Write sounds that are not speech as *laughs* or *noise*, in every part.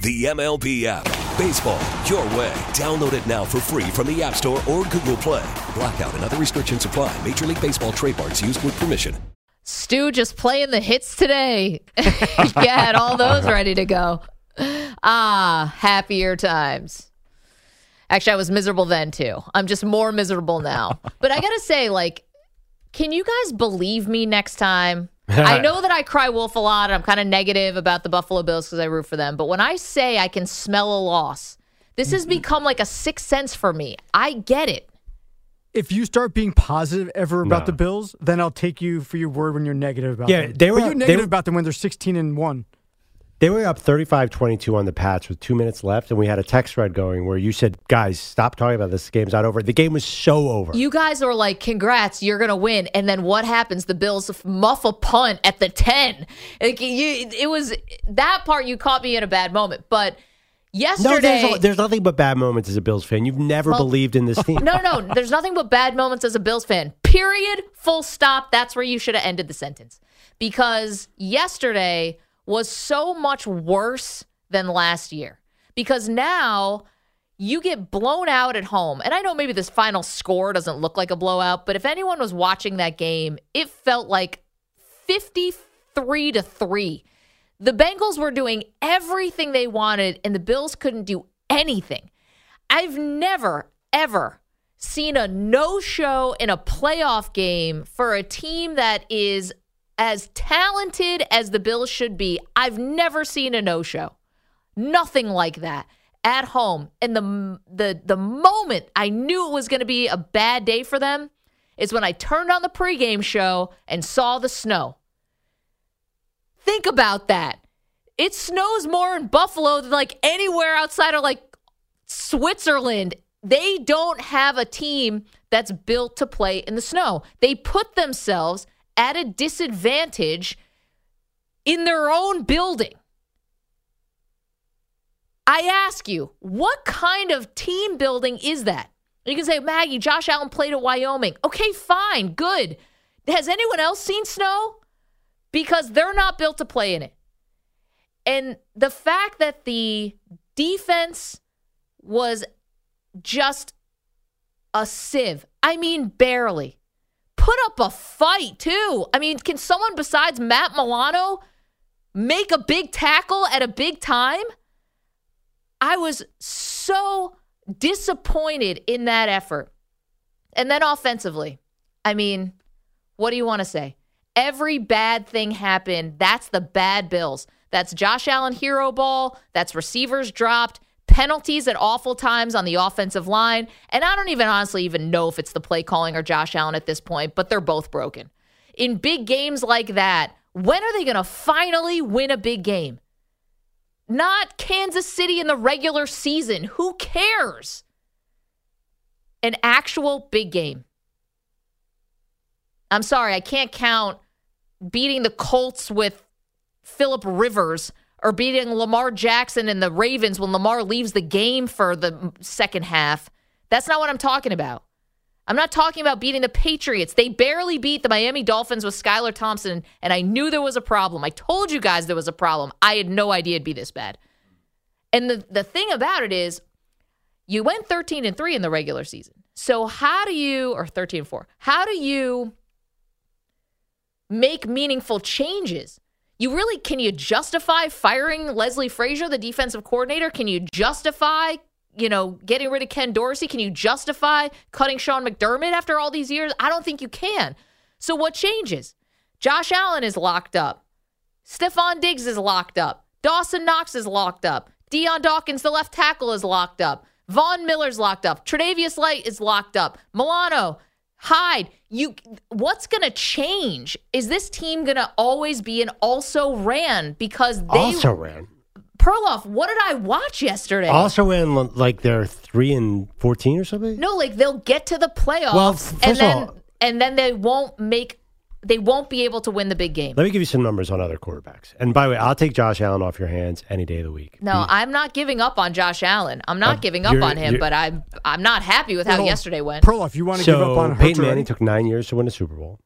The MLB app. Baseball, your way. Download it now for free from the App Store or Google Play. Blackout and other restrictions apply. Major League Baseball trademarks used with permission. Stu just playing the hits today. *laughs* had all those ready to go. Ah, happier times. Actually, I was miserable then too. I'm just more miserable now. But I got to say, like, can you guys believe me next time? I *laughs* know that I cry wolf a lot. And I'm kind of negative about the Buffalo Bills because I root for them. But when I say I can smell a loss, this has mm-hmm. become like a sixth sense for me. I get it. If you start being positive ever about No. the Bills, then I'll take you for your word when you're negative about Yeah, them. Yeah, they were- But you're they negative were- about them when they're 16 and one. They were up 35-22 on the Pats with two minutes left, and we had a text thread going where you said, "Guys, stop talking about this. Game's not over." The game was so over. You guys are like, congrats, you're gonna win, and then what happens? The Bills muff a punt at the ten. Like you, it was that part you caught me in a bad moment. But no, yesterday, there's, there's nothing but bad moments as a Bills fan. You've never Well- believed in this *laughs* team. no, no, no, there's nothing but bad moments as a Bills fan. Period. Full stop. That's where you should have ended the sentence because yesterday was so much worse than last year. Because now you get blown out at home. And I know maybe this final score doesn't look like a blowout, but if anyone was watching that game, it felt like 53 to 3. The Bengals were doing everything they wanted, and the Bills couldn't do anything. I've never, ever seen a no show in a playoff game for a team that is as talented as the Bills should be. I've never seen a no show. Nothing like that at home. And the the the moment I knew it was going to be a bad day for them is when I turned on the pregame show and saw the snow. Think about that. It snows more in Buffalo than like anywhere outside of like Switzerland. They don't have a team that's built to play in the snow. They put themselves at a disadvantage in their own building. I ask you, what kind of team building is that? You can say, Maggie, Josh Allen played at Wyoming. Okay, fine, good. Has anyone else seen snow? Because they're not built to play in it. And the fact that the defense was just a sieve, I mean, barely. Put up a fight, too. I mean, can someone besides Matt Milano make a big tackle at a big time? I was so disappointed in that effort. And then offensively, I mean, what do you want to say? Every bad thing happened. That's the bad Bills. That's Josh Allen hero ball. That's receivers dropped, penalties at awful times on the offensive line. And I don't even honestly even know if it's the play calling or Josh Allen at this point, but they're both broken. In big games like that, when are they going to finally win a big game? Not Kansas City in the regular season. Who cares? An actual big game. I'm sorry, I can't count beating the Colts with Philip Rivers or beating Lamar Jackson and the Ravens when Lamar leaves the game for the second half. That's not what I'm talking about. I'm not talking about beating the Patriots. They barely beat the Miami Dolphins with Skylar Thompson, and I knew there was a problem. I told you guys there was a problem. I had no idea it'd be this bad. And the, the thing about it is, you went 13 and 3 in the regular season. So how do you or 13 and 4? How do you make meaningful changes? You really can you justify firing Leslie Frazier, the defensive coordinator? Can you justify, you know, getting rid of Ken Dorsey? Can you justify cutting Sean McDermott after all these years? I don't think you can. So what changes? Josh Allen is locked up. Stefon Diggs is locked up. Dawson Knox is locked up. Dion Dawkins, the left tackle, is locked up. Von Miller's locked up. Tre'Davious White is locked up. Milano, Hyde. You, what's going to change? Is this team going to always be an also ran because they also ran. Perloff? What did I watch yesterday? Also ran like they're three and fourteen or something. no, like they'll get to the playoffs Well, and then all- and then they won't make they won't be able to win the big game. Let me give you some numbers on other quarterbacks. And by the way, I'll take Josh Allen off your hands any day of the week. No, I'm not giving up on Josh Allen. I'm not Uh, giving up on him, but I'm I'm not happy with how Hold on. yesterday went. Pearl, if you want to give up on Hurts Peyton Manning took nine years to win a Super Bowl.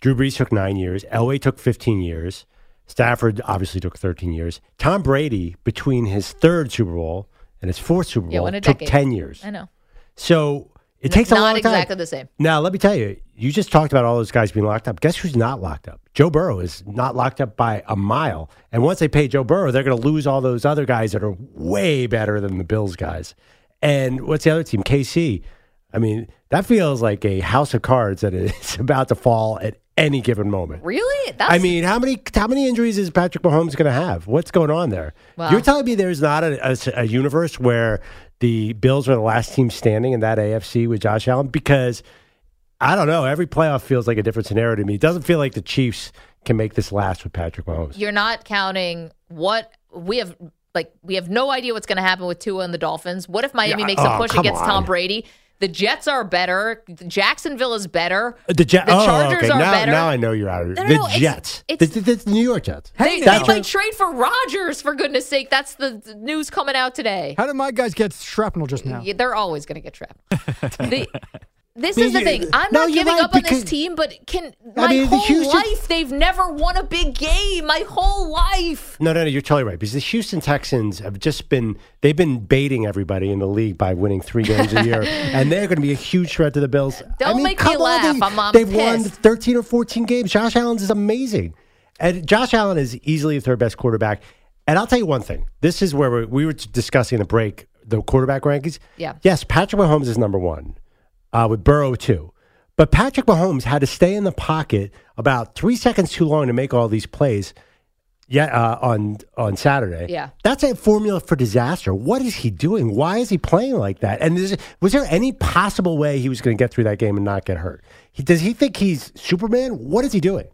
Drew Brees took nine years. Elway took 15 years. Stafford obviously took 13 years. Tom Brady, between his third Super Bowl and his fourth Super Bowl, won a took decade. 10 years. I know. So it takes a not long time. exactly the same. Now, let me tell you, you just talked about all those guys being locked up. Guess who's not locked up? Joe Burrow is not locked up by a mile. And once they pay Joe Burrow, they're going to lose all those other guys that are way better than the Bills guys. And what's the other team? KC. I mean, that feels like a house of cards that is *laughs* about to fall at any given moment. Really? That's I mean, how many how many injuries is Patrick Mahomes going to have? What's going on there? You're telling me there's not a, a, a universe where the Bills are the last team standing in that AFC with Josh Allen? Because I don't know. Every playoff feels like a different scenario to me. It doesn't feel like the Chiefs can make this last with Patrick Mahomes. you're not counting what we have. Like we have no idea what's going to happen with Tua and the Dolphins. What if Miami Yeah, makes a oh, push come against Tom. Brady? The Jets are better. Jacksonville is better. Uh, the, Jet- The oh, Chargers okay. are now, better. Now I know you're out of it. No, no, the no, it's- Jets. it's- the, the, the New York Jets. They, they That's might trade for Rodgers for goodness sake. That's the the news coming out today. How did my guys get shrapnel just now? Yeah, they're always going to get trapped. *laughs* This I is the thing. I'm no, not giving right, up on this team, but can I my mean, whole Houston- life they've never won a big game. My whole life. No, no, no. You're totally right because the Houston Texans have just been they've been baiting everybody in the league by winning three games a year, *laughs* and they're going to be a huge threat to the Bills. Don't I mean, make me laugh. They, I'm- I'm they've won 13 or 14 games. Josh Allen is amazing, and Josh Allen is easily the third best quarterback. And I'll tell you one thing: this is where we we were discussing the break the quarterback rankings. Yeah. Yes, Patrick Mahomes is number one, uh, with Burrow too. But Patrick Mahomes had to stay in the pocket about three seconds too long to make all these plays. Yeah, uh, on on Saturday. Yeah. that's a formula for disaster. What is he doing? Why is he playing like that? And is, was there any possible way he was going to get through that game and not get hurt? He, does he think he's Superman? What is he doing?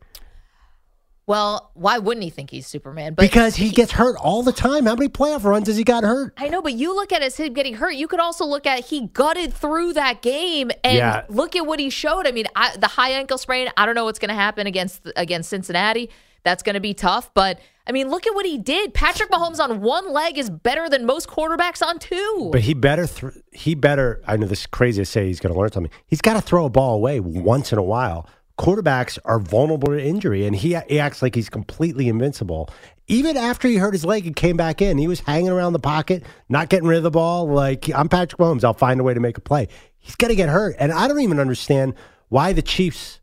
Well, why wouldn't he think he's Superman? But because he gets hurt all the time. How many playoff runs has he got hurt? I know, but you look at it as him getting hurt. You could also look at he gutted through that game, and Yeah. look at what he showed. I mean, I, the high ankle sprain. I don't know what's going to happen against against Cincinnati. That's going to be tough. But I mean, look at what he did. Patrick Mahomes on one leg is better than most quarterbacks on two. But he better, th- he better. I know this is crazy to say he's going to learn something. He's got to throw a ball away once in a while. Quarterbacks are vulnerable to injury, and he, he acts like he's completely invincible. Even after he hurt his leg and came back in, he was hanging around the pocket, not getting rid of the ball. Like I'm Patrick Mahomes, I'll find a way to make a play. He's going to get hurt, and I don't even understand why the Chiefs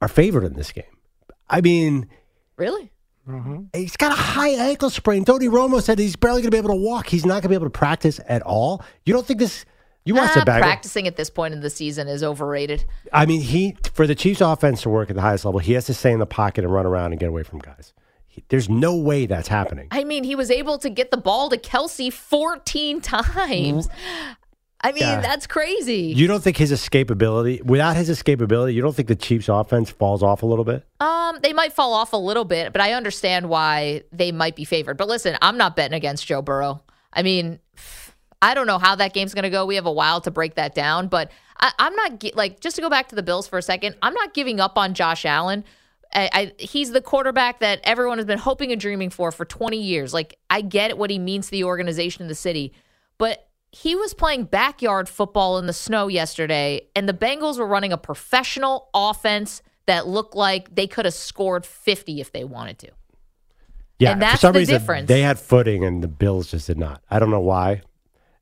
are favored in this game. I mean, really? Mm-hmm. He's got a high ankle sprain. Tony Romo said he's barely going to be able to walk. He's not going to be able to practice at all. You don't think this? You watch Ah, the bag. practicing at this point in the season is overrated. I mean, he for the Chiefs' offense to work at the highest level, he has to stay in the pocket and run around and get away from guys. He, there's no way that's happening. I mean, he was able to get the ball to Kelce 14 times. I mean, Yeah. that's crazy. You don't think his escapability, without his escapability, you don't think the Chiefs' offense falls off a little bit? Um, they might fall off a little bit, but I understand why they might be favored. But listen, I'm not betting against Joe Burrow. I mean, I don't know how that game's going to go. We have a while to break that down, but I, I'm not like just to go back to the Bills for a second. I'm not giving up on Josh Allen. I, I, he's the quarterback that everyone has been hoping and dreaming for for 20 years. Like I get what he means to the organization and the city, but he was playing backyard football in the snow yesterday, and the Bengals were running a professional offense that looked like they could have scored 50 if they wanted to. Yeah, And that's for some the reason difference. they had footing and the Bills just did not. I don't know why.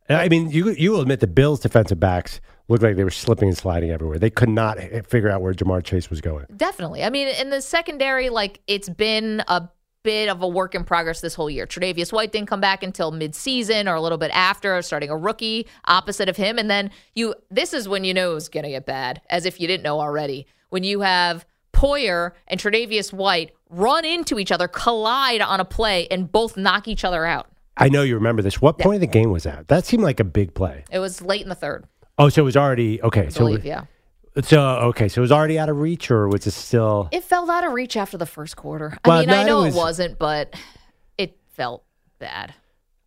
I mean, you you will admit the Bills' defensive backs looked like they were slipping and sliding everywhere. They could not figure out where Ja'Marr Chase was going. Definitely. I mean, in the secondary, like it's been a bit of a work in progress this whole year. Tre'Davious White didn't come back until mid-season or a little bit after, starting a rookie opposite of him, and then you. This is when you know it's going to get bad, as if you didn't know already. When you have Poyer and Tre'Davious White run into each other, collide on a play, and both knock each other out. I know you remember this. What point of the game was that? That seemed like a big play. It was late in the third, Oh, so it was already okay. I So believe. Yeah, so okay, so it was already out of reach, or was it still? it fell out of reach after the first quarter. I Well, mean, I no, it know was- it wasn't, but it felt bad.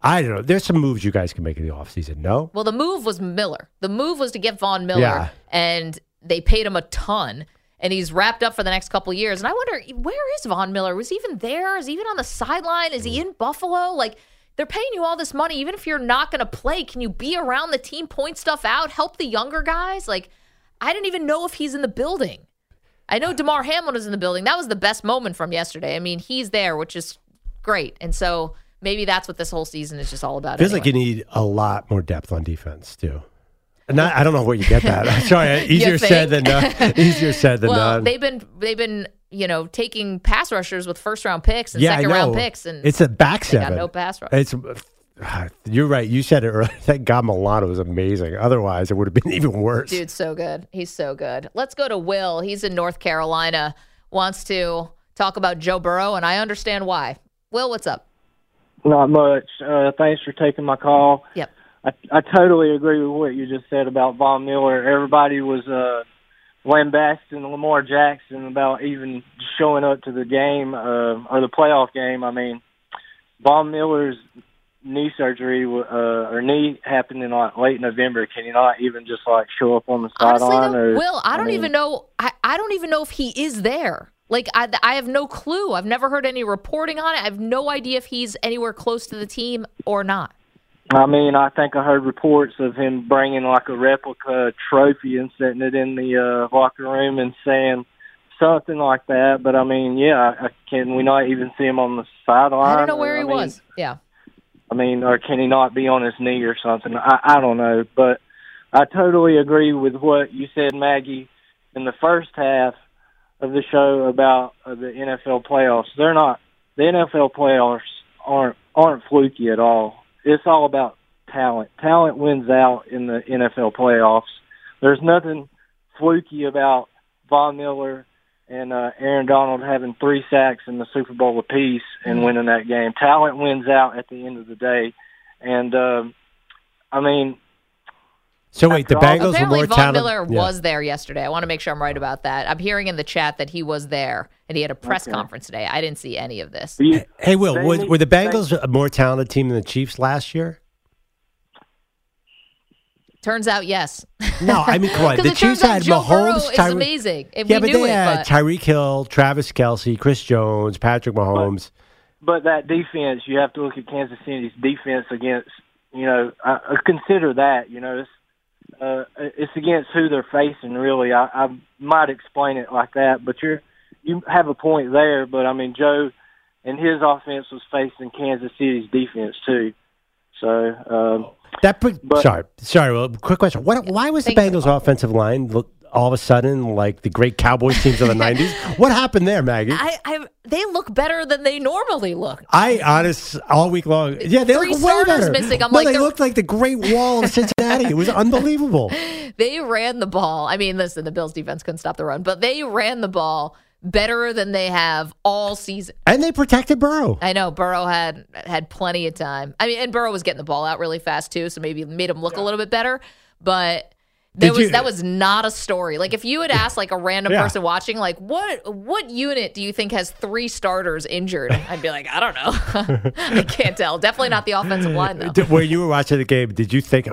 I don't know. There's some moves you guys can make in the offseason. No, Well, the move was Miller. The move was to get Von Miller, Yeah. and they paid him a ton. and he's wrapped up for the next couple years. And I wonder, where is Von Miller? Was he even there? Is he even on the sideline? Is he mm. in Buffalo? Like, they're paying you all this money. Even if you're not going to play, can you be around the team, point stuff out, help the younger guys? Like, I didn't even know if he's in the building. I know Damar Hamlin is in the building. That was the best moment from yesterday. I mean, he's there, which is great. And so maybe that's what this whole season is just all about. Feels anyway. like you need a lot more depth on defense too. Not, I don't know where you get that. *laughs* Sorry, *laughs* easier said than done. *laughs* Easier said than well, done. they've been they've been you know taking pass rushers with first round picks and yeah, second round picks, and it's a back they got seven. no pass rush. It's *sighs* you're right. You said it earlier. *laughs* Thank God Milano was amazing. Otherwise, it would have been *laughs* even worse. Dude's so good. He's so good. Let's go to Will. He's in North Carolina. Wants to talk about Joe Burrow, and I understand why. Will, what's up? Not much. Uh, thanks for taking my call. Yep. I, I totally agree with what you just said about Von Miller. Everybody was uh, lambasting Lamar Jackson about even showing up to the game uh, or the playoff game. I mean, Von Miller's knee surgery uh, or knee happened in like late November. Can you not even just like show up on the sideline? or Will, I don't mean, even know. I, I don't even know if he is there. Like I, I have no clue. I've never heard any reporting on it. I have no idea if he's anywhere close to the team or not. I mean, I think I heard reports of him bringing like a replica trophy and setting it in the uh, locker room and saying something like that. But I mean, yeah, I, can we not even see him on the sideline? I don't know Or, where he I mean, was. Yeah. I mean, or can he not be on his knee or something? I, I don't know, but I totally agree with what you said, Maggie, in the first half of the show about uh, the NFL playoffs. They're not the NFL playoffs aren't aren't fluky at all. It's all about talent. Talent wins out in the NFL playoffs. There's nothing fluky about Von Miller and uh, Aaron Donald having three sacks in the Super Bowl apiece and winning that game. Talent wins out at the end of the day, and um, I mean, so wait, the Bengals were Apparently, more Von talented. Miller Yeah. was there yesterday. I want to make sure I'm right about that. I'm hearing in the chat that he was there and he had a press Okay. conference today. I didn't see any of this. you, Hey, Will, They were, were the they- Bengals a more talented team than the Chiefs last year? Turns out, yes. No, I mean, come on. *laughs* The it turns Chiefs out had Joe Burrow Mahomes, is Tyre- amazing. If yeah, we but knew they it, had but Tyreek Hill, Travis Kelce, Chris Jones, Patrick Mahomes. but that defense, you have to look at Kansas City's defense against. You know, I, I consider that. You know, it's uh, it's against who they're facing. Really, I, I might explain it like that, but you're you have a point there. But I mean, Joe and his offense was facing Kansas City's defense too. So um, That pre- But- sorry, sorry. Well, quick question. What, why was the Bengals' offensive line look all of a sudden like the great Cowboys teams of the *laughs* '90s? What happened there, Maggie? I, I, I, they look better than they normally look. I honest all week long. Yeah, they Three look way starters better. missing. I'm no, like, they looked like the Great Wall of Cincinnati. it was *laughs* unbelievable. They ran the ball. I mean, listen, the Bills defense couldn't stop the run, but they ran the ball better than they have all season. And they protected Burrow. I know Burrow had had plenty of time. I mean, and Burrow was getting the ball out really fast too, so maybe made him look a little bit better. But Did was you- that was not a story. Like if you had asked like a random Yeah. person watching, like what what unit do you think has three starters injured? I'd be like, I don't know. *laughs* I can't tell. Definitely not the offensive *laughs* line though. Did- When you were watching the game, did you think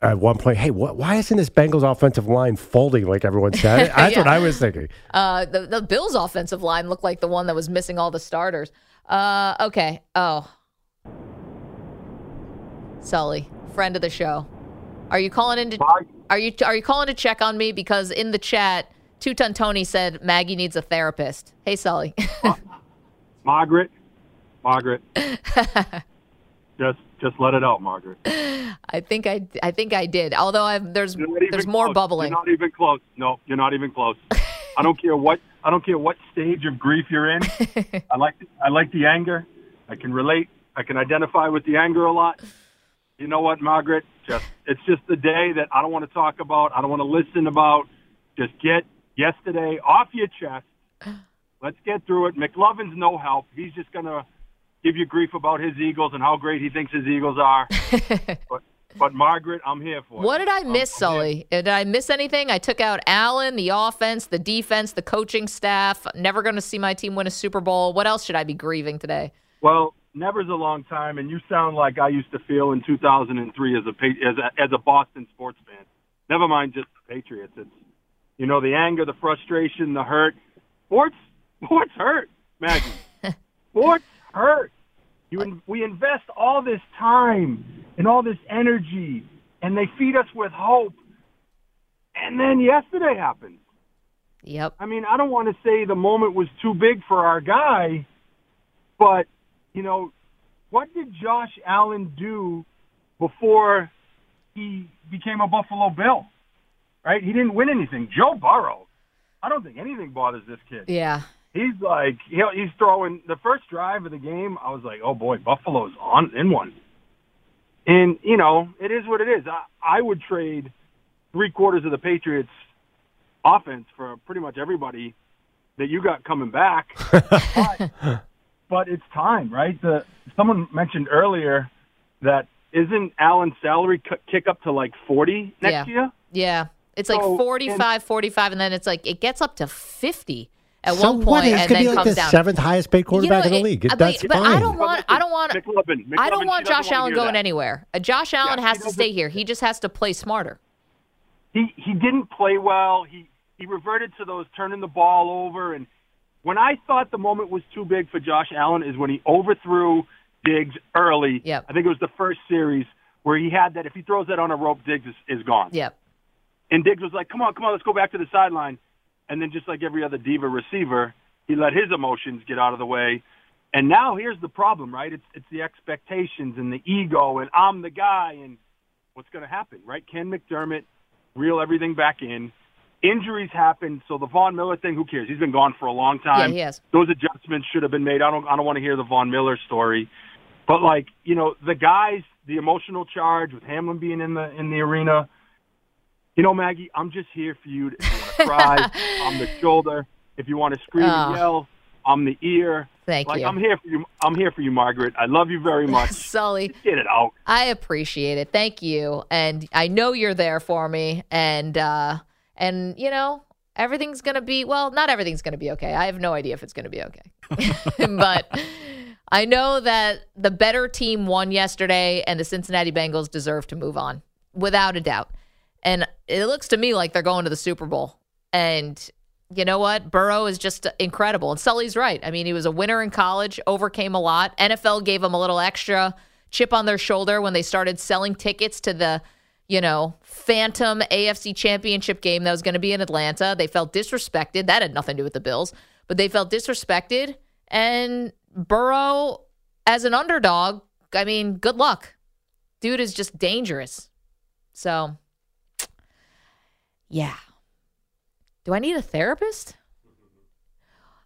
at one point, "Hey, what, why isn't this Bengals offensive line folding like everyone said?" *laughs* That's what I was thinking. Uh, the the Bills' offensive line looked like the one that was missing all the starters. Uh, okay. Oh, Sully, friend of the show, are you calling in to are you are you calling to check on me because in the chat, Two Ton Tony said Maggie needs a therapist. Hey, Sully. Margaret, Margaret, *laughs* just just let it out, Margaret. I think I I think I did. Although I've there's there's more close. bubbling. You're not even close. No, you're not even close. I don't care what I don't care what stage of grief you're in. *laughs* I like I like the anger. I can relate. I can identify with the anger a lot. You know what, Margaret? Just it's just the day that I don't want to talk about. I don't want to listen about. Just get yesterday off your chest. *sighs* Let's get through it. McLovin's no help. He's just gonna give you grief about his Eagles and how great he thinks his Eagles are. *laughs* but but Margaret, I'm here for you. What you. did I I'm- miss, I'm here. Sully? Did I miss anything? I took out Allen, the offense, the defense, the coaching staff. Never going to see my team win a Super Bowl. What else should I be grieving today? Well, never's a long time, and you sound like I used to feel in 2003 as a as a, as a Boston sports fan. Never mind just the Patriots. It's You know, the anger, the frustration, the hurt. Sports, sports hurt, Maggie. *laughs* sports hurt. You, in, we invest all this time and all this energy, and they feed us with hope. And then yesterday happened. Yep. I mean, I don't want to say the moment was too big for our guy, but you know, what did Josh Allen do before he became a Buffalo Bill? Right? He didn't win anything. Joe Burrow, I don't think anything bothers this kid. Yeah. He's like he, he's throwing the first drive of the game. I was like, oh boy, Buffalo's on in one. And you know, it is what it is. I, I would trade three quarters of the Patriots offense for pretty much everybody that you got coming back. *laughs* but, but it's time, right? The someone mentioned earlier that isn't Allen's salary c- kick up to like 40 next Yeah. year? Yeah. It's like So, 45, 45, and then it's like it gets up to 50 at so one point It's and gonna then be like comes the down. seventh highest paid quarterback You know, in the it- league. but- That's but fine. I don't want I don't want McLovin, I don't want Josh Allen hear going that. anywhere. Uh, Josh Allen she has to stay here. He just has to play smarter. he he didn't play well. He he reverted to those turning the ball over and when I thought the moment was too big for Josh Allen is when he overthrew Diggs early. Yep. I think it was the first series where he had that if he throws that on a rope, Diggs is, is gone. Yep. And Diggs was like, "Come on, come on, let's go back to the sideline." And then just like every other diva receiver, he let his emotions get out of the way. And now here's the problem, right? It's it's the expectations and the ego and I'm the guy and what's going to happen, right? Can McDermott reel everything back in? Injuries happen, so the Von Miller thing, who cares? He's been gone for a long time. Yeah, he has. Those adjustments should have been made. I don't I don't want to hear the Von Miller story. But like, you know, the guys, the emotional charge with Hamlin being in the in the arena, you know, Maggie, I'm just here for you. To, if you want to *laughs* cry, I'm the shoulder. If you want to scream Oh. and yell, I'm the ear. Thank like, you. I'm here for you. I'm here for you, Margaret. I love you very much. *laughs* Sully, Just get it out. I appreciate it. Thank you. And I know you're there for me. And uh and you know, everything's gonna be well, not everything's gonna be okay. I have no idea if it's gonna be okay. *laughs* *laughs* but I know that the better team won yesterday and the Cincinnati Bengals deserve to move on. Without a doubt. And it looks to me like they're going to the Super Bowl. And you know what? Burrow is just incredible. And Sully's right. I mean, he was a winner in college, overcame a lot. NFL gave him a little extra chip on their shoulder when they started selling tickets to the, you know, phantom AFC championship game that was going to be in Atlanta. They felt disrespected. That had nothing to do with the Bills, but they felt disrespected. And Burrow, as an underdog, I mean, good luck. Dude is just dangerous. So, yeah. Do I need a therapist?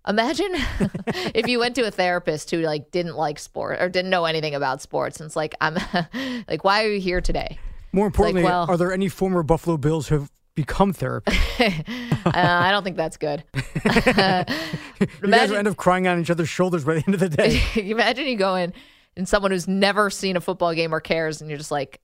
Imagine *laughs* if you went to a therapist who like didn't like sport or didn't know anything about sports and it's like I'm *laughs* like why are you here today? More importantly, well- are there any former Buffalo Bills who have become therapists? *laughs* Uh, I don't think that's good. *laughs* you guys will Imagine- end up crying on each other's shoulders by the end of the day. *laughs* Imagine you go in and someone who's never seen a football game or cares and you're just like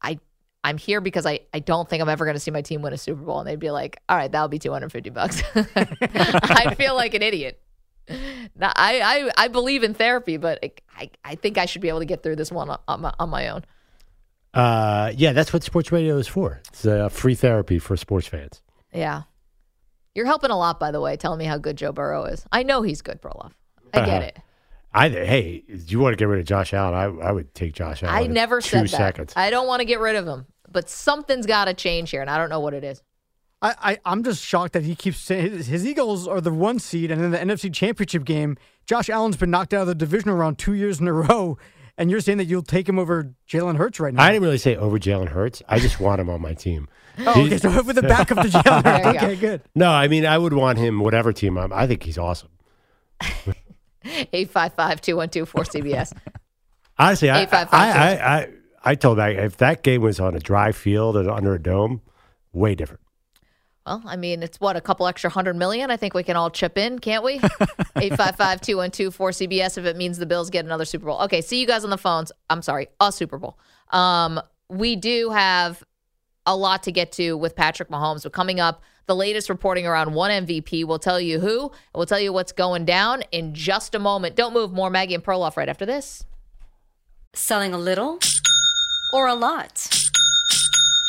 I I'm here because I, I don't think I'm ever going to see my team win a Super Bowl and they'd be like, "All right, that'll be 250 bucks." I'd feel like an idiot. Now, I, I I believe in therapy, but I I think I should be able to get through this one on my, on my own. Uh, yeah, that's what sports radio is for. It's uh, free therapy for sports fans. Yeah. You're helping a lot, by the way, telling me how good Joe Burrow is. I know he's good, Perloff. I get it. I hey, do you want to get rid of Josh Allen? I, I would take Josh Allen. I never two said that. seconds. I don't want to get rid of him, but something's got to change here, and I don't know what it is. I, I, I'm just shocked that he keeps saying his, his Eagles are the one seed, and in the NFC Championship game, Josh Allen's been knocked out of the division around two years in a row, and you're saying that you'll take him over Jalen Hurts right now. I didn't really say over Jalen Hurts. I just want him on my team. *laughs* oh, okay, so with the backup to Jalen There Hurts. you go. Okay, good. No, I mean I would want him whatever team I'm. I think he's awesome. 855 212 4CBS. *laughs* Honestly, I, I, 855 I, I, I told that if that game was on a dry field and under a dome, way different. Well, I mean, it's what, a couple extra hundred million? I think we can all chip in, can't we? *laughs* 855 212 4CBS if it means the Bills get another Super Bowl. Okay, see you guys on the phones. I'm sorry, a Super Bowl. Um, we do have a lot to get to with Patrick Mahomes. But coming up, the latest reporting around one MVP. We'll tell you who, we'll tell you what's going down in just a moment. Don't move. More Maggie and Perloff right after this. Selling a little or a lot?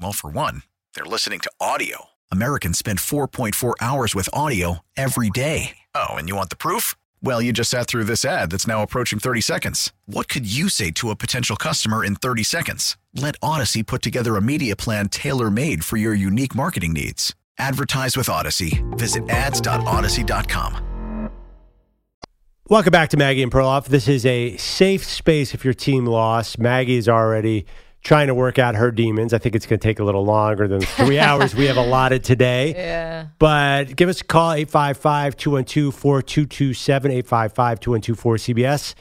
Well, for one, they're listening to audio. Americans spend 4.4 hours with audio every day. Oh, and you want the proof? Well, you just sat through this ad that's now approaching 30 seconds. What could you say to a potential customer in 30 seconds? Let Odyssey put together a media plan tailor made for your unique marketing needs. Advertise with Odyssey. Visit ads.odyssey.com. Welcome back to Maggie and Perloff. This is a safe space if your team lost. Maggie is already trying to work out her demons. I think it's going to take a little longer than the *laughs* three hours we have allotted today. Yeah. But give us a call, 855 212 4227, 855 212 4CBS.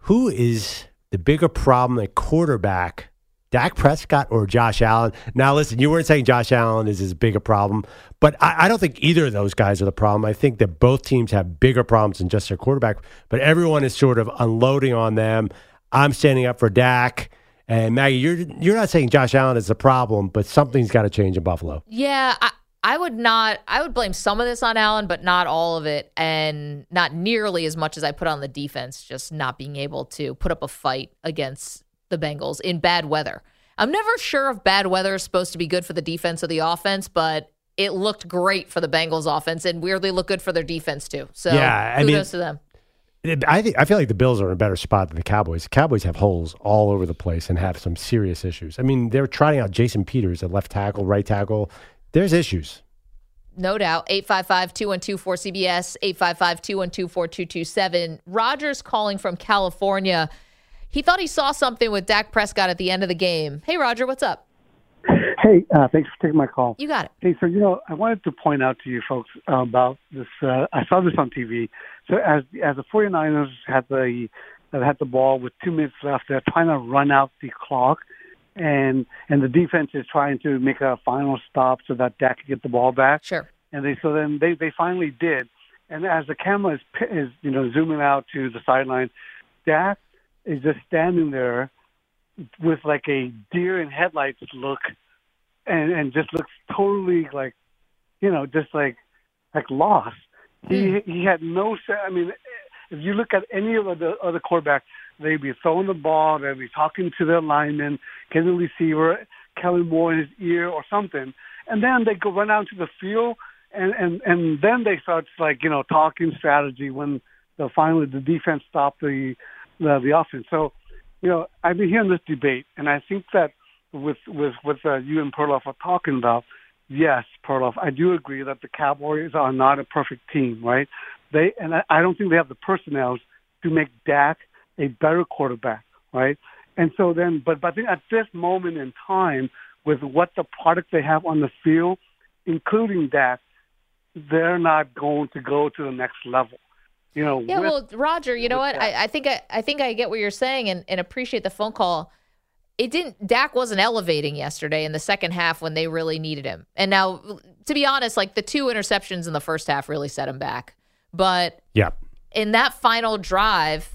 Who is the bigger problem at quarterback, Dak Prescott or Josh Allen? Now, listen, you weren't saying Josh Allen is as big a problem, but I, I don't think either of those guys are the problem. I think that both teams have bigger problems than just their quarterback, but everyone is sort of unloading on them. I'm standing up for Dak. And Maggie, you're you're not saying Josh Allen is the problem, but something's got to change in Buffalo. Yeah, I, I would not. I would blame some of this on Allen, but not all of it, and not nearly as much as I put on the defense. Just not being able to put up a fight against the Bengals in bad weather. I'm never sure if bad weather is supposed to be good for the defense or the offense, but it looked great for the Bengals offense and weirdly looked good for their defense too. So Yeah, I kudos mean- to them. I think I feel like the Bills are in a better spot than the Cowboys. The Cowboys have holes all over the place and have some serious issues. I mean, they're trotting out Jason Peters at left tackle, right tackle. There's issues. No doubt. 855 212 4CBS, 855 212 4227. Rogers calling from California. He thought he saw something with Dak Prescott at the end of the game. Hey, Roger, what's up? Hey, uh, thanks for taking my call. You got it. Hey, so you know, I wanted to point out to you folks uh, about this. Uh, I saw this on TV. So as as the 49ers had the had the ball with two minutes left, they're trying to run out the clock, and and the defense is trying to make a final stop so that Dak can get the ball back. Sure. And they so then they they finally did. And as the camera is is you know zooming out to the sideline, Dak is just standing there with like a deer in headlights look and and just looks totally like you know just like like lost he he had no i mean if you look at any of the other quarterbacks they'd be throwing the ball they'd be talking to their lineman getting the receiver Kellen Moore in his ear or something. And then they go run out to the field and and and then they start like you know talking strategy when the finally the defense stopped the the, the offense. So you know i've been hearing this debate and i think that with with with uh, you and Perloff are talking about, yes, Perloff, I do agree that the Cowboys are not a perfect team, right? They and I, I don't think they have the personnel to make Dak a better quarterback, right? And so then, but but I think at this moment in time, with what the product they have on the field, including Dak, they're not going to go to the next level. You know, Yeah, with- well, Roger, you know what? I, I think I, I think I get what you're saying and, and appreciate the phone call. It didn't. Dak wasn't elevating yesterday in the second half when they really needed him. And now, to be honest, like the two interceptions in the first half really set him back. But Yeah. in that final drive,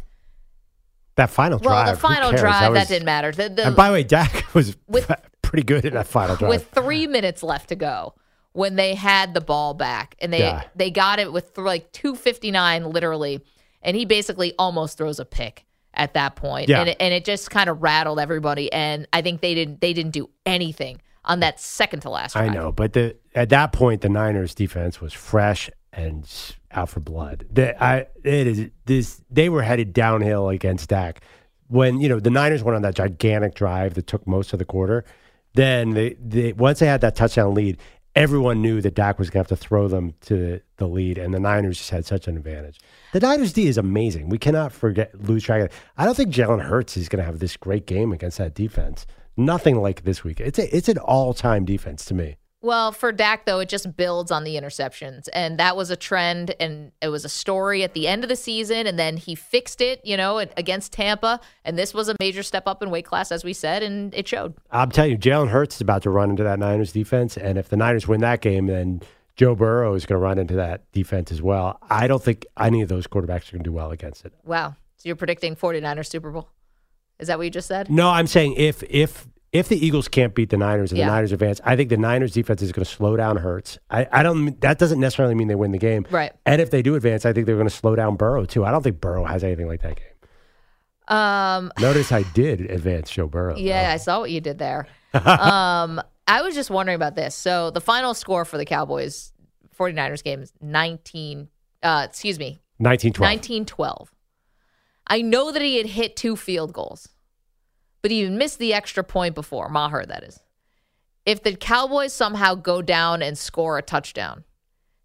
That final well, drive. the who final drive that, was- didn't matter. The, the, and by the way, Dak *laughs* was With- *laughs* pretty good in that final drive. with three minutes left to go when they had the ball back and they Yeah. they got it with like 259 literally and he basically almost throws a pick at that point Yeah. and, it, and it just kind of rattled everybody and i think they didn't they didn't do anything on that second to last I know, but the at that point, the Niners' defense was fresh and out for blood. The, I it is this. They were headed downhill against Dak when you know the Niners went on that gigantic drive that took most of the quarter. Then they, they once they had that touchdown lead, everyone knew that Dak was going to have to throw them to the lead, and the Niners just had such an advantage. The Niners D is amazing. We cannot forget lose track of it. I don't think Jalen Hurts is going to have this great game against that defense. Nothing like this week. It's a, it's an all time defense to me. Well, for Dak though, it just builds on the interceptions, and that was a trend, and it was a story at the end of the season, and then he fixed it, you know, against Tampa, and this was a major step up in weight class, as we said, and it showed. I'm telling you, Jalen Hurts is about to run into that Niners defense, and if the Niners win that game, then Joe Burrow is going to run into that defense as well. I don't think any of those quarterbacks are going to do well against it. Wow, so you're predicting 49ers Super Bowl? Is that what you just said? No, I'm saying if if if the Eagles can't beat the Niners and Yeah. the Niners advance, I think the Niners defense is going to slow down Hurts. I, I don't. That doesn't necessarily mean they win the game, Right. And if they do advance, I think they're going to slow down Burrow too. I don't think Burrow has anything like that game. Um, *laughs* Notice I did advance Joe Burrow. yeah, I saw what you did there. *laughs* um, I was just wondering about this. So the final score for the Cowboys 49ers game is 19, uh, excuse me, 1912. 19 12. I know that he had hit two field goals, but he missed the extra point before. Maher, that is. If the Cowboys somehow go down and score a touchdown,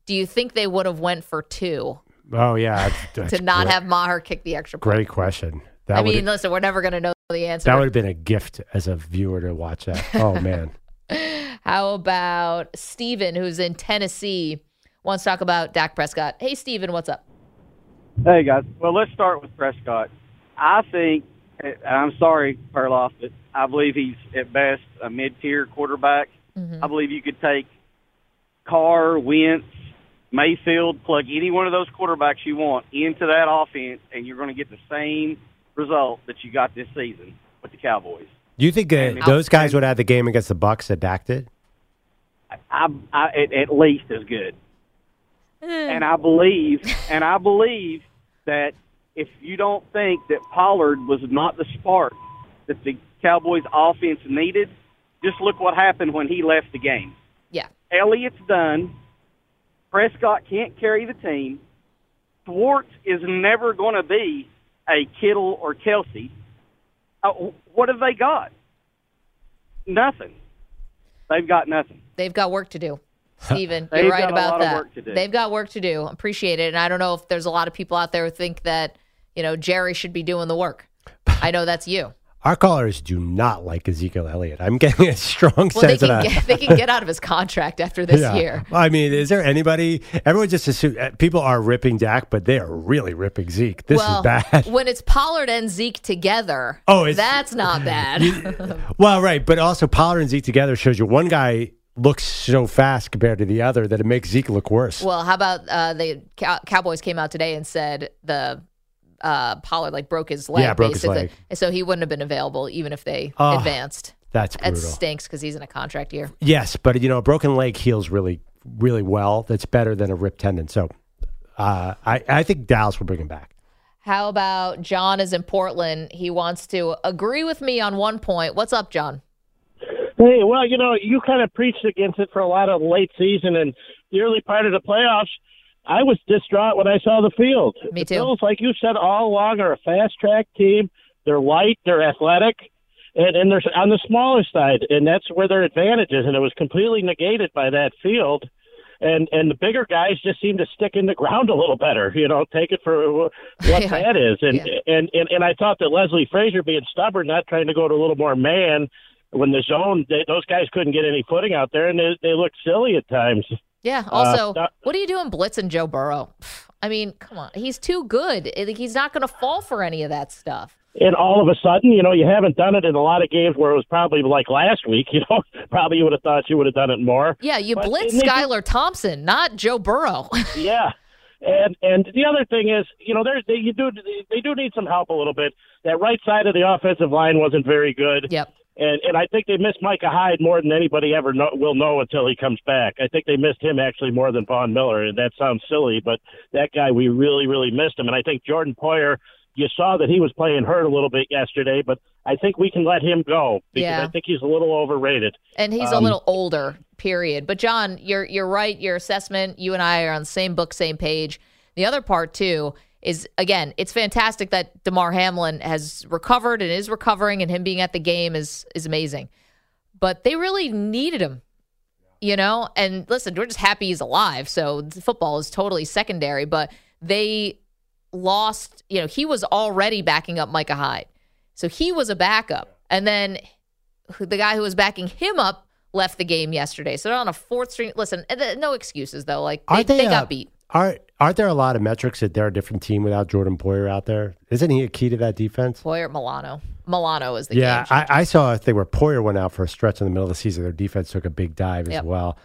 do you think they would have went for two Oh yeah, that's, *laughs* that's to not great, have Maher kick the extra point? Great question. That I mean, listen, we're never going to know the answer. that would have been a gift as a viewer to watch that. *laughs* Oh man. How about Steven, who's in Tennessee, wants to talk about Dak Prescott? Hey, Steven, what's up? Hey guys. Well, let's start with Prescott. I think, and Uh, I'm sorry, Perloff, but I believe he's at best a mid-tier quarterback. Mm-hmm. I believe you could take Carr, Wentz, Mayfield, plug any one of those quarterbacks you want into that offense, and you're going to get the same result that you got this season with the Cowboys. Do you think uh, those guys would have the game against the Bucks that Dak did? I, I at, at least as good. Hmm. And I believe, and I believe that if you don't think that Pollard was not the spark that the Cowboys' offense needed, just look what happened when he left the game. Yeah. Elliott's done. Prescott can't carry the team. Schwartz is never going to be a Kittle or Kelce. Uh, what have they got? Nothing. They've got nothing. They've got work to do. *laughs* Steven, They've you're right got a about lot of that. work to do. They've got work to do. Appreciate it. And I don't know if there's a lot of people out there who think that, you know, Jerry should be doing the work. *laughs* I know that's you. Our callers do not like Ezekiel Elliott. I'm getting a strong Well, they sense of can, that. get, they can get out of his *laughs* contract after this Yeah. year. I mean, is there anybody? Everyone just assume uh, people are ripping Dak, but they are really ripping Zeke. This well, is bad. *laughs* when it's Pollard and Zeke together, Oh, it's- that's not bad. Well, right, but also Pollard and Zeke together shows you one guy looks so fast compared to the other that it makes Zeke look worse. well, how about uh, the Cow- Cowboys came out today and said the uh, Pollard like broke his leg, Yeah, broke his basically, leg. and so he wouldn't have been available even if they Oh, advanced. That's That brutal. stinks because he's in a contract year. Yes, but you know, a broken leg heals really, really well. That's better than a ripped tendon. So, uh, I, I think Dallas will bring him back. How about John is in Portland? He wants to agree with me on one point. What's up, John? Hey, well, you know, you kind of preached against it for a lot of late season and the early part of the playoffs. I was distraught when I saw the field. Me too. the. Bills, like you said all along, are a fast track team. They're light, they're athletic, and, and they're on the smaller side, and that's where their advantage is. And it was completely negated by that field. And and the bigger guys just seem to stick in the ground a little better, you know, take it for what *laughs* Yeah. that is. And, Yeah. and and and I thought that Leslie Frazier being stubborn, not trying to go to a little more man, when the zone, they, those guys couldn't get any footing out there, and they they looked silly at times. Yeah. Also, Uh, what are you doing blitzing Joe Burrow? I mean, come on. He's too good. He's not going to fall for any of that stuff. And all of a sudden, you know, you haven't done it in a lot of games where it was probably like last week. *laughs* You know, probably you would have thought you would have done it more. Yeah, you But- blitz Skylar Thompson, not Joe Burrow. *laughs* Yeah. And and the other thing is, you know, there's they you do they do need some help a little bit. That right side of the offensive line wasn't very good. Yep. And and I think they missed Micah Hyde more than anybody ever know, will know until he comes back. I think they missed him actually more than Von Miller, and that sounds silly, but that guy we really really missed him. And I think Jordan Poyer, you saw that he was playing hurt a little bit yesterday, but I think we can let him go because Yeah. I think he's a little overrated. And he's a Um, little older, period. But John, you're you're right. Your assessment, you and I are on the same book, same page. The other part too is again, it's fantastic that Damar Hamlin has recovered and is recovering, and him being at the game is is amazing. But they really needed him, you know. And listen, we're just happy he's alive. So football is totally secondary. But they lost. You know, he was already backing up Micah Hyde, so he was a backup, and then the guy who was backing him up left the game yesterday. So they're on a fourth string. Listen, no excuses though. Like they, they, they got beat. Aren't aren't there a lot of metrics that they're a different team without Jordan Poyer out there? Isn't he a key to that defense? Poyer Milano. Milano is the key. yeah, game. I, I saw a thing where Poyer went out for a stretch in the middle of the season. Their defense took a big dive as Yep. well.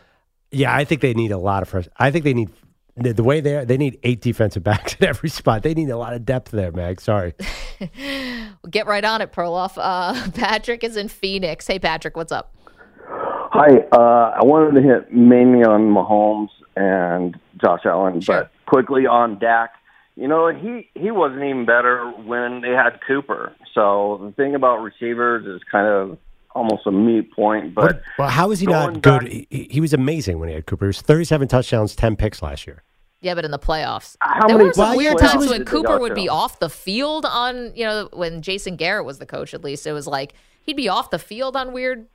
Yeah, I think they need a lot of fresh. I think they need the, the way they are, they need eight defensive *laughs* backs at every spot. They need a lot of depth there, Mag. Sorry. *laughs* Get right on it, Perloff. Uh, *laughs* Patrick is in Phoenix. Hey, Patrick, what's up? Hi, uh, I wanted to hit mainly on Mahomes and Josh Allen, but quickly on Dak. You know, he he wasn't even better when they had Cooper. So the thing about receivers is kind of almost a moot point. But Well, how is he not good? back- He, he- he was amazing when he had Cooper. He was thirty-seven touchdowns, ten picks last year. Yeah, but in the playoffs, How there many were some weird times when Cooper would be off the field on, you know, when Jason Garrett was the coach. At least it was like he'd be off the field on weird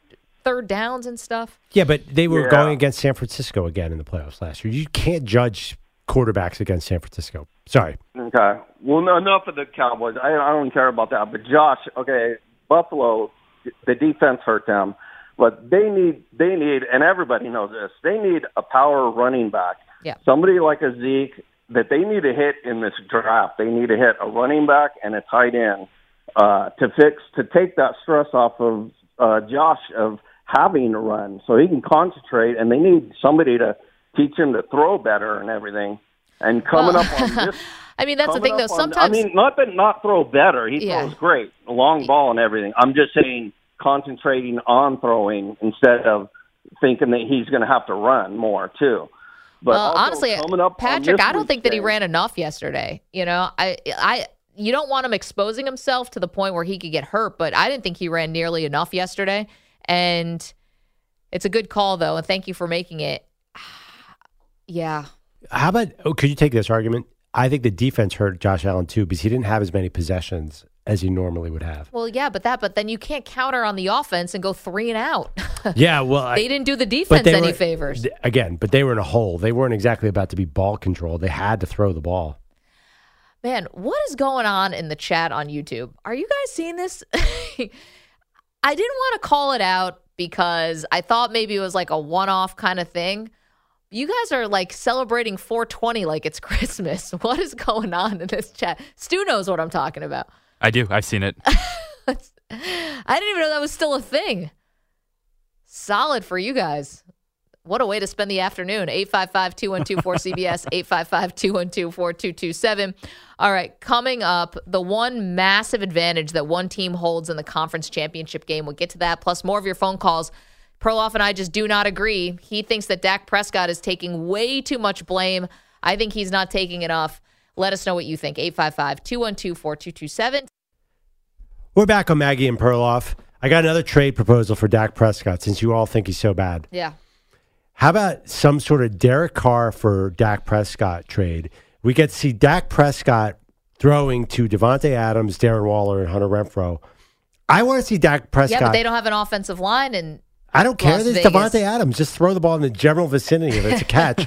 third downs and stuff. Yeah, but they were Yeah. going against San Francisco again in the playoffs last year. You can't judge quarterbacks against San Francisco. Sorry. Okay. Well, no, enough of the Cowboys. I, I don't care about that. But Josh, okay, Buffalo, the defense hurt them, but they need they need, and everybody knows this. They need a power running back. Yeah. Somebody like a Zeke that they need to hit in this draft. They need to hit a running back and a tight end uh, to fix to take that stress off of uh, Josh of having to run, so he can concentrate. And they need somebody to teach him to throw better and everything. And coming Well, up on *laughs* this I mean, that's the thing, though. up on- Sometimes I mean, not that not throw better. He Yeah. throws great, long ball and everything. I'm just saying concentrating on throwing instead of thinking that he's going to have to run more too. But well, honestly, coming up Patrick, I don't think that he ran enough yesterday. You know, I, I, you don't want him exposing himself to the point where he could get hurt, but I didn't think he ran nearly enough yesterday. And it's a good call, though, and thank you for making it. *sighs* Yeah, How about? Oh, could you take this argument? I think the defense hurt Josh Allen too because he didn't have as many possessions as he normally would have. well, yeah, but that, but then you can't counter on the offense and go three and out. *laughs* Yeah, well, I- they didn't do the defense any were- favors. Again, but they were in a hole. They weren't exactly about to be ball control. They had to throw the ball. Man, what is going on in the chat on YouTube? Are you guys seeing this? *laughs* I didn't want to call it out because I thought maybe it was like a one off kind of thing. You guys are like celebrating 420 like it's *laughs* Christmas. What is going on in this chat? Stu knows what I'm talking about. I do. I've seen it. *laughs* I didn't even know that was still a thing. Solid for you guys. What a way to spend the afternoon. 855 212 4CBS, *laughs* 855 212 4227. All right, coming up, the one massive advantage that one team holds in the conference championship game. We'll get to that, plus more of your phone calls. Perloff and I just do not agree. He thinks that Dak Prescott is taking way too much blame. I think he's not taking enough. Let us know what you think. 855 212 4227. We're back on Maggie and Perloff. I got another trade proposal for Dak Prescott since you all think he's so bad. Yeah. How about some sort of Derek Carr for Dak Prescott trade? We get to see Dak Prescott throwing to Davante Adams, Darren Waller, and Hunter Renfrow. I want to see Dak Prescott. Yeah, but they don't have an offensive line and I don't care. Las This is Davante Adams. Just throw the ball in the general vicinity of it *laughs* to catch.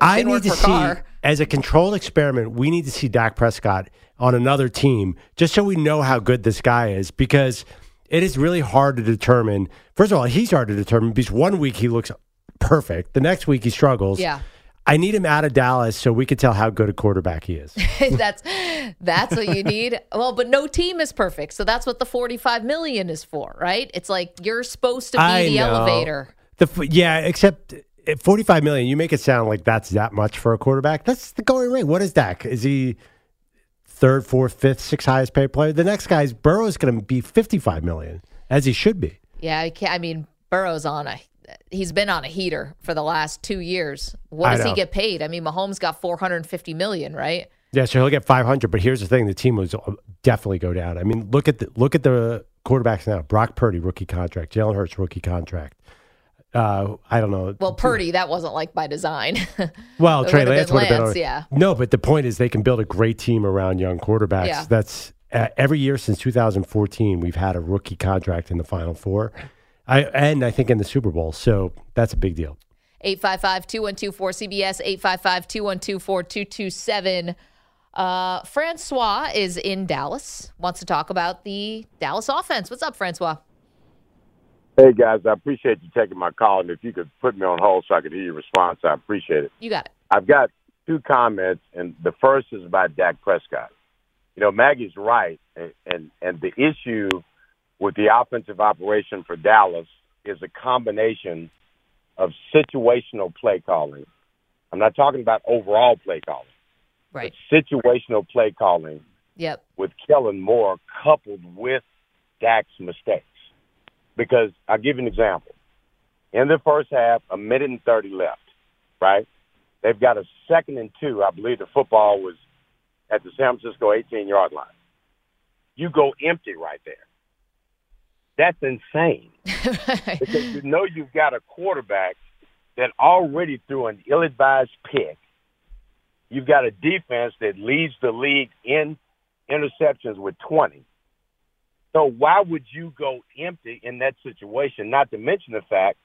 I need to see, Carr. as a controlled experiment, we need to see Dak Prescott on another team just so we know how good this guy is because it is really hard to determine. First of all, he's hard to determine because one week he looks perfect, the next week he struggles. Yeah. I need him out of Dallas so we can tell how good a quarterback he is. *laughs* that's that's what you need. Well, but no team is perfect. So that's what the 45 million is for, right? It's like you're supposed to be I the know. elevator. The yeah, except 45 million, you make it sound like that's that much for a quarterback. That's the going rate. What is Dak? Is he third, fourth, fifth, sixth highest paid player? The next guy's Burrow is going to be 55 million, as he should be. Yeah, I, can't, I mean Burrow's on a he's been on a heater for the last two years. What does he get paid? I mean, Mahomes got four hundred and fifty million, right? Yeah, so he'll get 500. But here's the thing: the team was definitely go down. I mean, look at the look at the quarterbacks now. Brock Purdy, rookie contract. Jalen Hurts, rookie contract. Uh, I don't know. Well, Purdy, that wasn't like by design. *laughs* Well, Trey Lance would have been. Lance, on- yeah. No, but the point is they can build a great team around young quarterbacks. Yeah. That's uh, every year since 2014 we've had a rookie contract in the Final Four, I and I think in the Super Bowl. So that's a big deal. 855-212-4CBS, 855-212-4227. Uh, Francois is in Dallas, wants to talk about the Dallas offense. What's up, Francois? Hey guys, I appreciate you taking my call, and if you could put me on hold so I could hear your response, I appreciate it. You got it. I've got two comments, and the first is about Dak Prescott. You know, Maggie's right, and and, and the issue with the offensive operation for Dallas is a combination of situational play calling. I'm not talking about overall play calling, Right. situational play calling Yep. with Kellen Moore coupled with Dak's mistakes. Because I'll give you an example. In the first half, a minute and 30 left, right? They've got a second and two. I believe the football was at the San Francisco 18 yard line. You go empty right there. That's insane. *laughs* because you know you've got a quarterback that already threw an ill advised pick. You've got a defense that leads the league in interceptions with 20. So why would you go empty in that situation? Not to mention the fact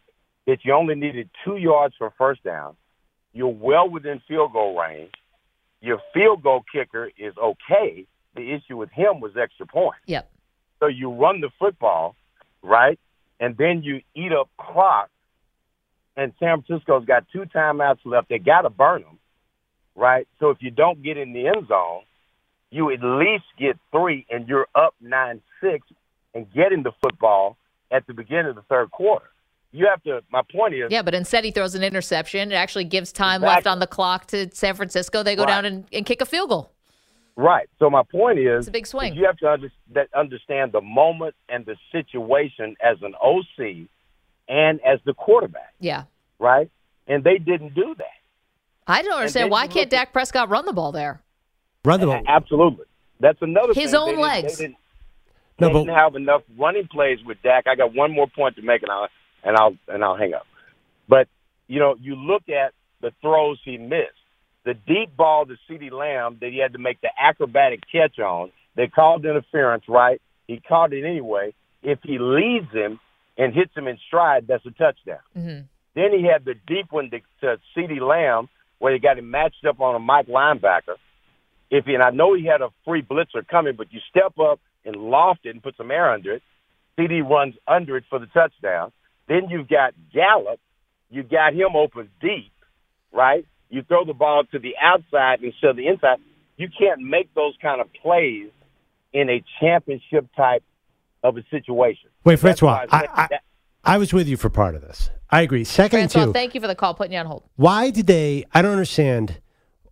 that you only needed two yards for first down. You're well within field goal range. Your field goal kicker is okay. The issue with him was extra points. Yep. So you run the football, right? And then you eat up clock. And San Francisco's got two timeouts left. They got to burn them, right? So if you don't get in the end zone, you at least get three, and you're up nine six, and getting the football at the beginning of the third quarter. You have to. My point is, Yeah, but instead he throws an interception. It actually gives time left on the clock to San Francisco. They go Right. down and, and kick a field goal. Right. So my point is, It's a big swing. You have to under, that understand the moment and the situation as an OC and as the quarterback, Yeah. right? And they didn't do that. I don't understand why can't look Dak Prescott run the ball there? Run the ball. Absolutely. That's another His thing. own They didn't- legs. They didn't, No, they didn't have enough running plays with Dak. I got one more point to make, and I'll and I'll and I'll hang up. But you know, you look at the throws he missed. The deep ball to CeeDee Lamb that he had to make the acrobatic catch on. They called interference, right? He caught it anyway. If he leads him and hits him in stride, that's a touchdown. hmm Then he had the deep one to, to CeeDee Lamb where he got him matched up on a Mike linebacker. If he, and I know he had a free blitzer coming, but you step up and loft it and put some air under it. CeeDee runs under it for the touchdown. Then you've got Gallup. You got him open deep, right? You throw the ball to the outside instead of the inside. You can't make those kind of plays in a championship type of a situation. Wait, That's Francois, why I, I, that- I was with you for part of this. I agree. Second and Francois, two. thank you for the call. Putting you on hold. Why did they? I don't understand.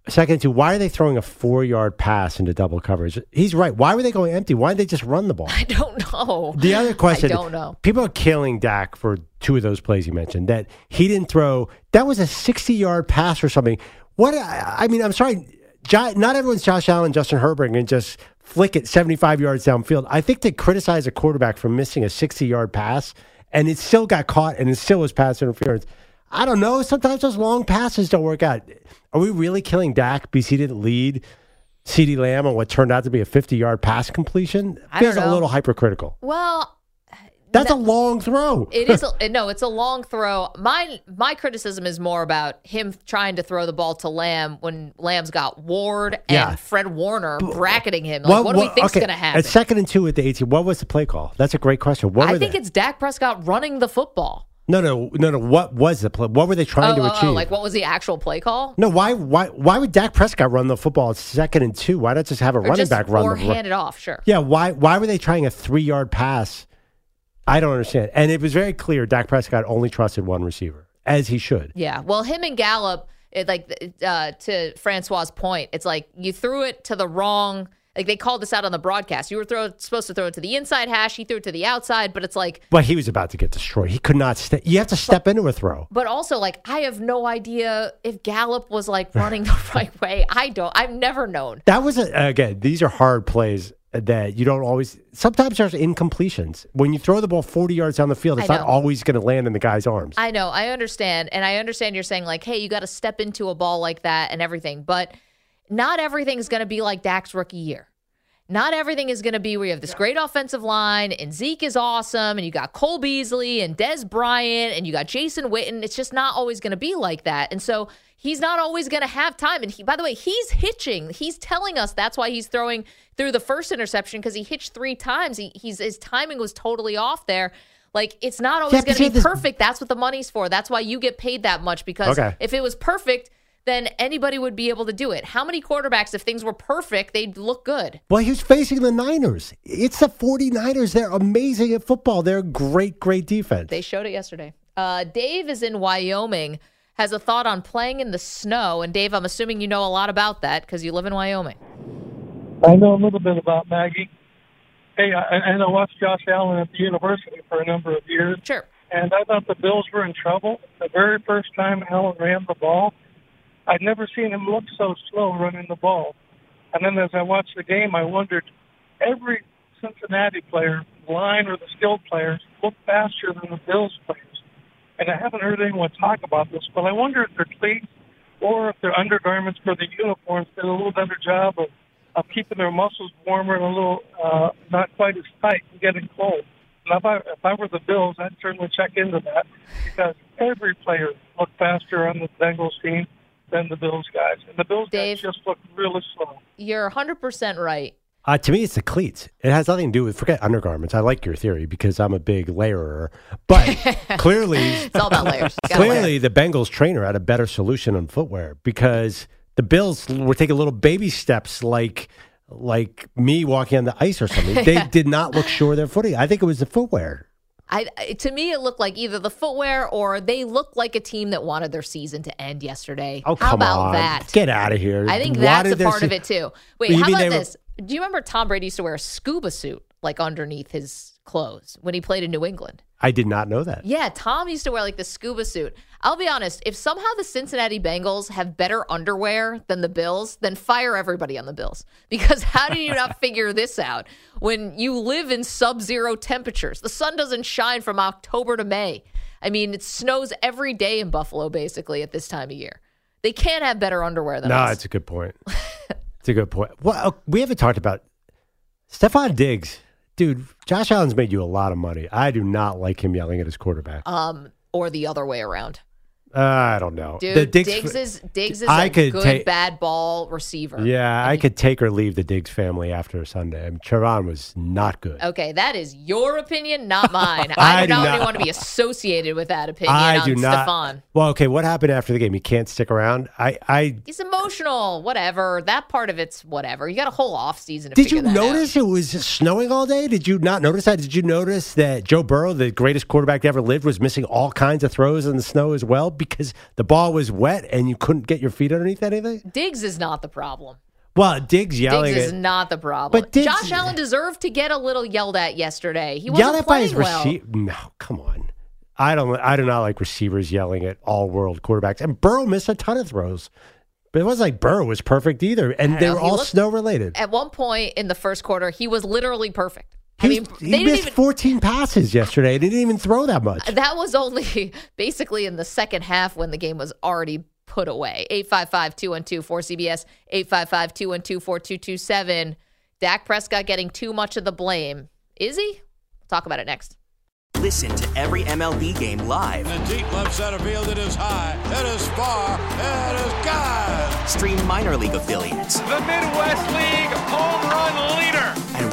Second two. Why are they throwing a four-yard pass into double coverage? He's right. Why were they going empty? Why didn't they just run the ball? *laughs* I don't know. The other question. I don't know. People are killing Dak for two of those plays you mentioned. That he didn't throw. That was a sixty-yard pass or something. What? I, I mean, I'm sorry. Not everyone's Josh Allen, Justin Herbert, and just flick it seventy-five yards downfield. I think to criticize a quarterback for missing a sixty-yard pass and it still got caught and it still was pass interference. I don't know. Sometimes those long passes don't work out. Are we really killing Dak because he didn't lead CeeDee Lamb on what turned out to be a 50 yard pass completion? Feels a little hypercritical. Well, That's a long throw. It is *laughs* a, no, it's a long throw. My my criticism is more about him trying to throw the ball to Lamb when Lamb's got Ward and Yeah. Fred Warner bracketing him. Like, what, do we think's okay, going to happen? At second and two at the 18, what was the play call? That's a great question. What I think they? it's Dak Prescott running the football. No, no, no, no. What was the play? What were they trying oh, to oh, achieve? oh, like what was the actual play call? no, why, why, why would Dak Prescott run the football at second and two? Why not just have a Or running back run or the hand it off? Sure. Yeah, why why were they trying a three yard pass? I don't understand. And it was very clear Dak Prescott only trusted one receiver, as he should. Yeah. Well, him and Gallup, it, like uh, to Francois's point, it's like you threw it to the wrong. Like they called this out on the broadcast. You were throw, supposed to throw it to the inside hash. He threw it to the outside, but it's like, But he was about to get destroyed. He could not step. You have to step into a throw. but also like I have no idea if Gallup was like running the *laughs* right way. I don't. I've never known. That was a, again. These are hard plays that you don't always. Sometimes there's incompletions when you throw the ball 40 yards down the field. It's not always going to land in the guy's arms. I know. I understand, and I understand you're saying like, hey, you got to step into a ball like that and everything, but not everything is going to be like Dak's rookie year. Not everything is going to be where you have this great offensive line and Zeke is awesome and you got Cole Beasley and Dez Bryant and you got Jason Witten. It's just not always going to be like that. And so he's not always going to have time. And he, by the way, he's hitching. He's telling us that's why he's throwing through the first interception because he hitched three times. He, he's his timing was totally off there. Like it's not always Yeah, going to be this- perfect. That's what the money's for. That's why you get paid that much because Okay. if it was perfect, then anybody would be able to do it. How many quarterbacks, if things were perfect, they'd look good? well, he's facing the Niners. It's the 49ers. They're amazing at football. They're a great, great defense. They showed it yesterday. Uh, Dave is in Wyoming, has a thought on playing in the snow. And Dave, I'm assuming you know a lot about that because you live in Wyoming. I know a little bit about Maggie. Hey, I, and I watched Josh Allen at the university for a number of years. Sure. And I thought the Bills were in trouble. The very first time Allen ran the ball, I'd never seen him look so slow running the ball. And then as I watched the game, I wondered, every Cincinnati player, line or the skilled players, look faster than the Bills players. And I haven't heard anyone talk about this, but I wonder if their cleats or if their undergarments for the uniforms did a little better job of, of keeping their muscles warmer and a little uh, not quite as tight and getting cold. And if I, if I were the Bills, I'd certainly check into that because every player looked faster on the Bengals team than the Bills guys. And the Bills guys just look really slow. You're 100% right. Uh, to me, it's the cleats. It has nothing to do with forget undergarments. I like your theory because I'm a big layerer, but *laughs* clearly, It's all about layers. Gotta layer. clearly, the Bengals trainer had a better solution on footwear because the Bills were taking little baby steps, like like me walking on the ice or something. They *laughs* did not look sure of their footing. I think it was the footwear. I, to me, it looked like either the footwear or they looked like a team that wanted their season to end yesterday. Oh, How about on. that? Get out of here. I think that's a part of it too. Wait, You how about were- this? Do you remember Tom Brady used to wear a scuba suit like underneath his clothes when he played in New England? I did not know that. Yeah, Tom used to wear like the scuba suit. I'll be honest, if somehow the Cincinnati Bengals have better underwear than the Bills, then fire everybody on the Bills. *laughs* Because how do you not *laughs* figure this out when you live in sub zero temperatures? The sun doesn't shine from October to May. I mean, it snows every day in Buffalo basically at this time of year. They can't have better underwear than No, us. No, it's a good point. *laughs* it's a good point. Well, we haven't talked about Stefon Diggs. Dude, Josh Allen's made you a lot of money. I do not like him yelling at his quarterback. Um, or the other way around. Uh, I don't know. Dude, The Diggs, is Diggs is I a could good take- bad ball receiver. Yeah, I could take or leave the Diggs family after Sunday. I mean, Trevon was not good. Okay, that is your opinion, not mine. *laughs* I, I do not, not- want to be associated with that opinion I do not. Stefon. Well, okay, what happened after the game? He can't stick around. I, I He's emotional, whatever. That part of it's whatever. You got a whole off season to did you that out. notice it was snowing all day? Did you not notice that? Did you notice that Joe Burrow, the greatest quarterback to ever live, was missing all kinds of throws in the snow as well because the ball was wet and you couldn't get your feet underneath anything? Diggs is not the problem. Well, Diggs yelling Diggs is at not the problem. But Diggs- Josh Allen deserved to get a little yelled at yesterday. He wasn't at by his well. receiver. No, come on. I don't. I do not like receivers yelling at all world quarterbacks. And Burrow missed a ton of throws, but it wasn't like Burrow was perfect either. And they know, were he all looked- snow related. At one point in the first quarter, he was literally perfect. He, I mean, was- they he missed even 14 passes yesterday. and He didn't even throw that much. That was only *laughs* basically in the second half when the game was already put away. 855 212 4CBS, 855 212 4227. Dak Prescott getting too much of the blame. Is he? We'll talk about it next. Listen to every MLB game live. In the deep left center field, it is high, it is far, it is God. Stream minor league affiliates The Midwest League home run leader.